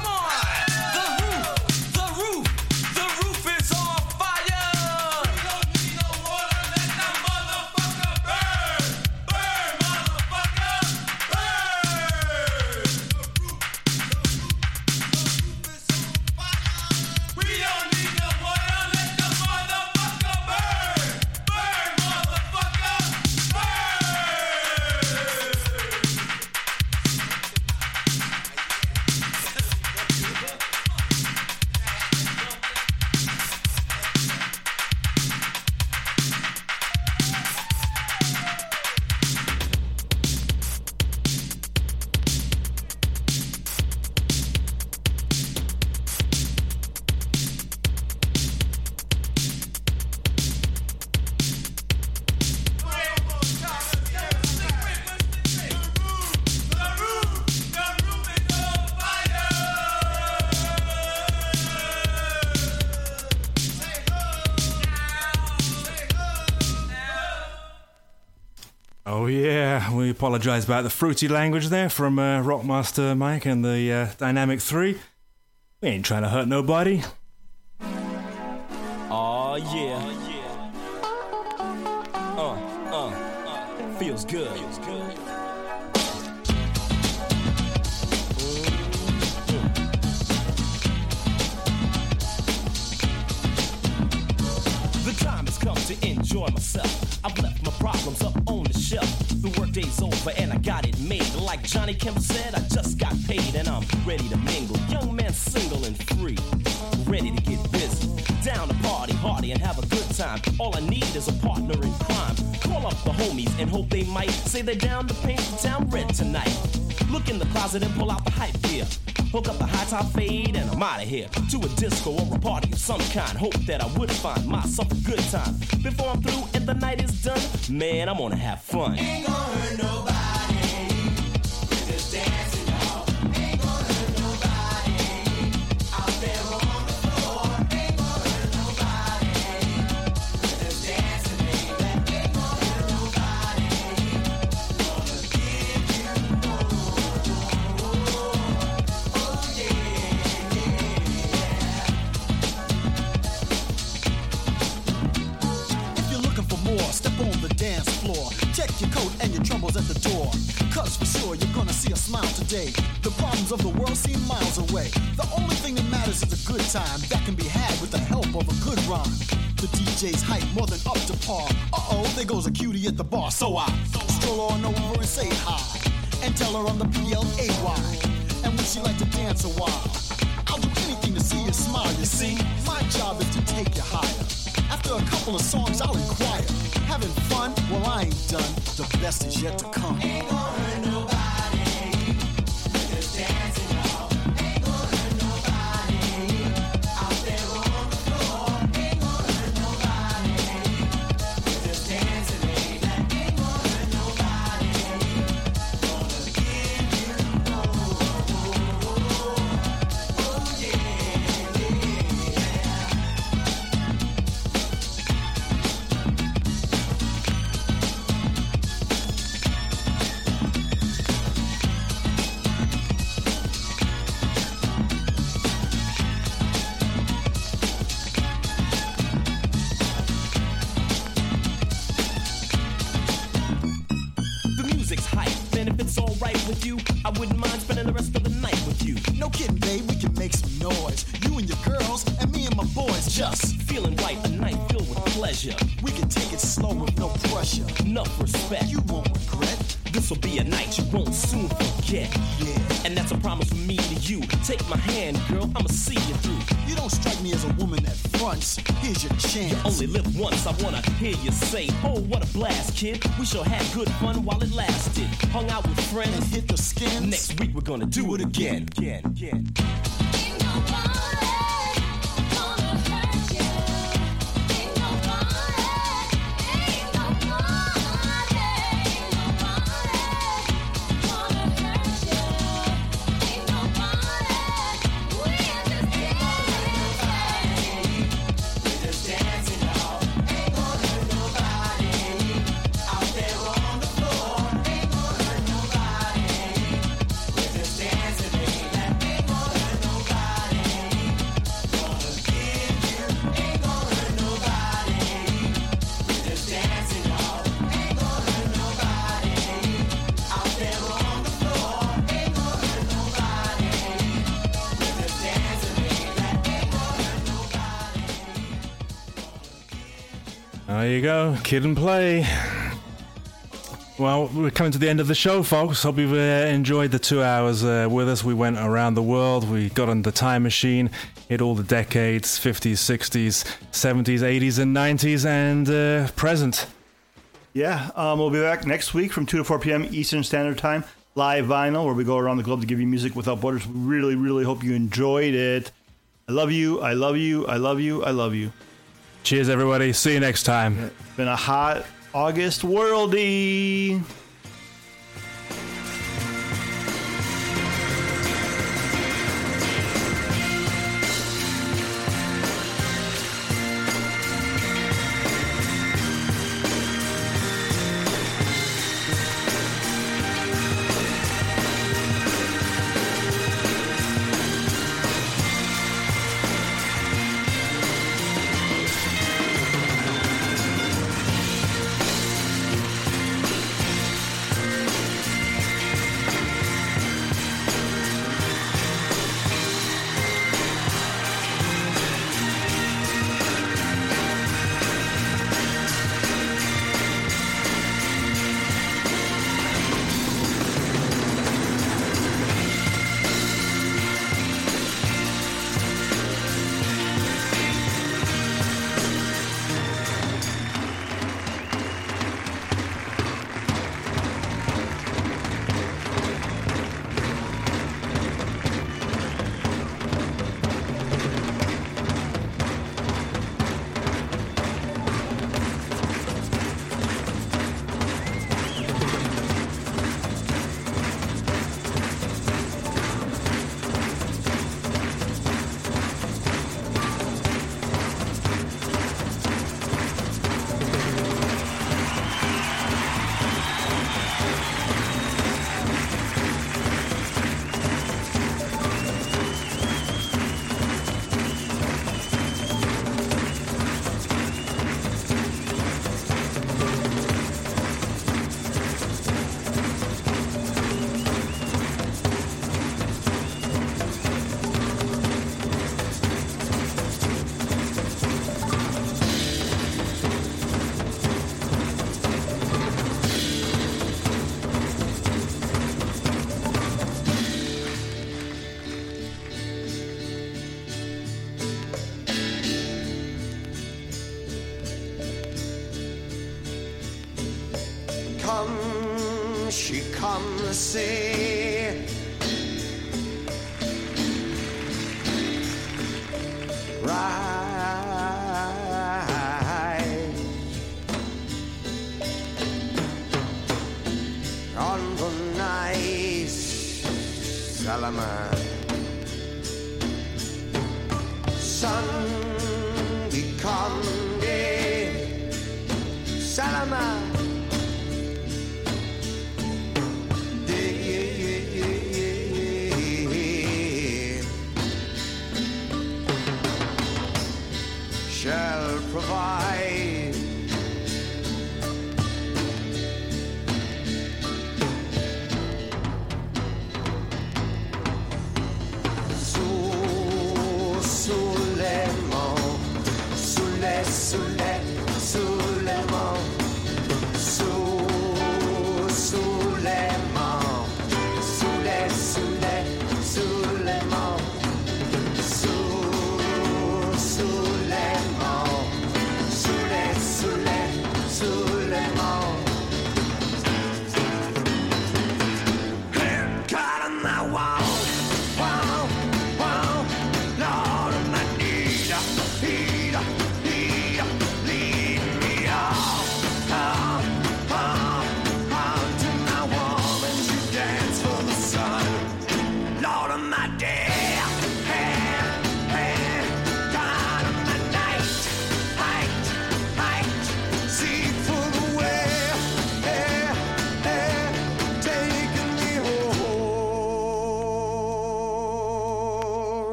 apologise about the fruity language there from uh, Rockmaster Mike and the uh, Dynamic 3. We ain't trying to hurt nobody. I'm out of here to a disco or a party of some kind. Hope that I would find myself a good time before I'm through and the night is done. Man, I'm gonna have fun. Ain't gonna hurt nobody. yet to come. Yeah. And that's a promise from me to you. Take my hand, girl, I'ma see you through. You don't strike me as a woman that fronts. Here's your chance. You only live once, I wanna hear you say, Oh, what a blast, kid. We shall have good fun while it lasted. Hung out with friends and hit the skin. Next week we're gonna do, do it again. again. again. Go, kid and play. Well, we're coming to the end of the show, folks. Hope you've uh, enjoyed the two hours uh, with us. We went around the world. We got on the time machine, hit all the decades 50s, 60s, 70s, 80s, and 90s, and uh, present. Yeah, um, we'll be back next week from 2 to 4 p.m. Eastern Standard Time, live vinyl, where we go around the globe to give you music without borders. We really, really hope you enjoyed it. I love you. I love you. I love you. I love you. Cheers, everybody. See you next time. It's been a hot August worldy.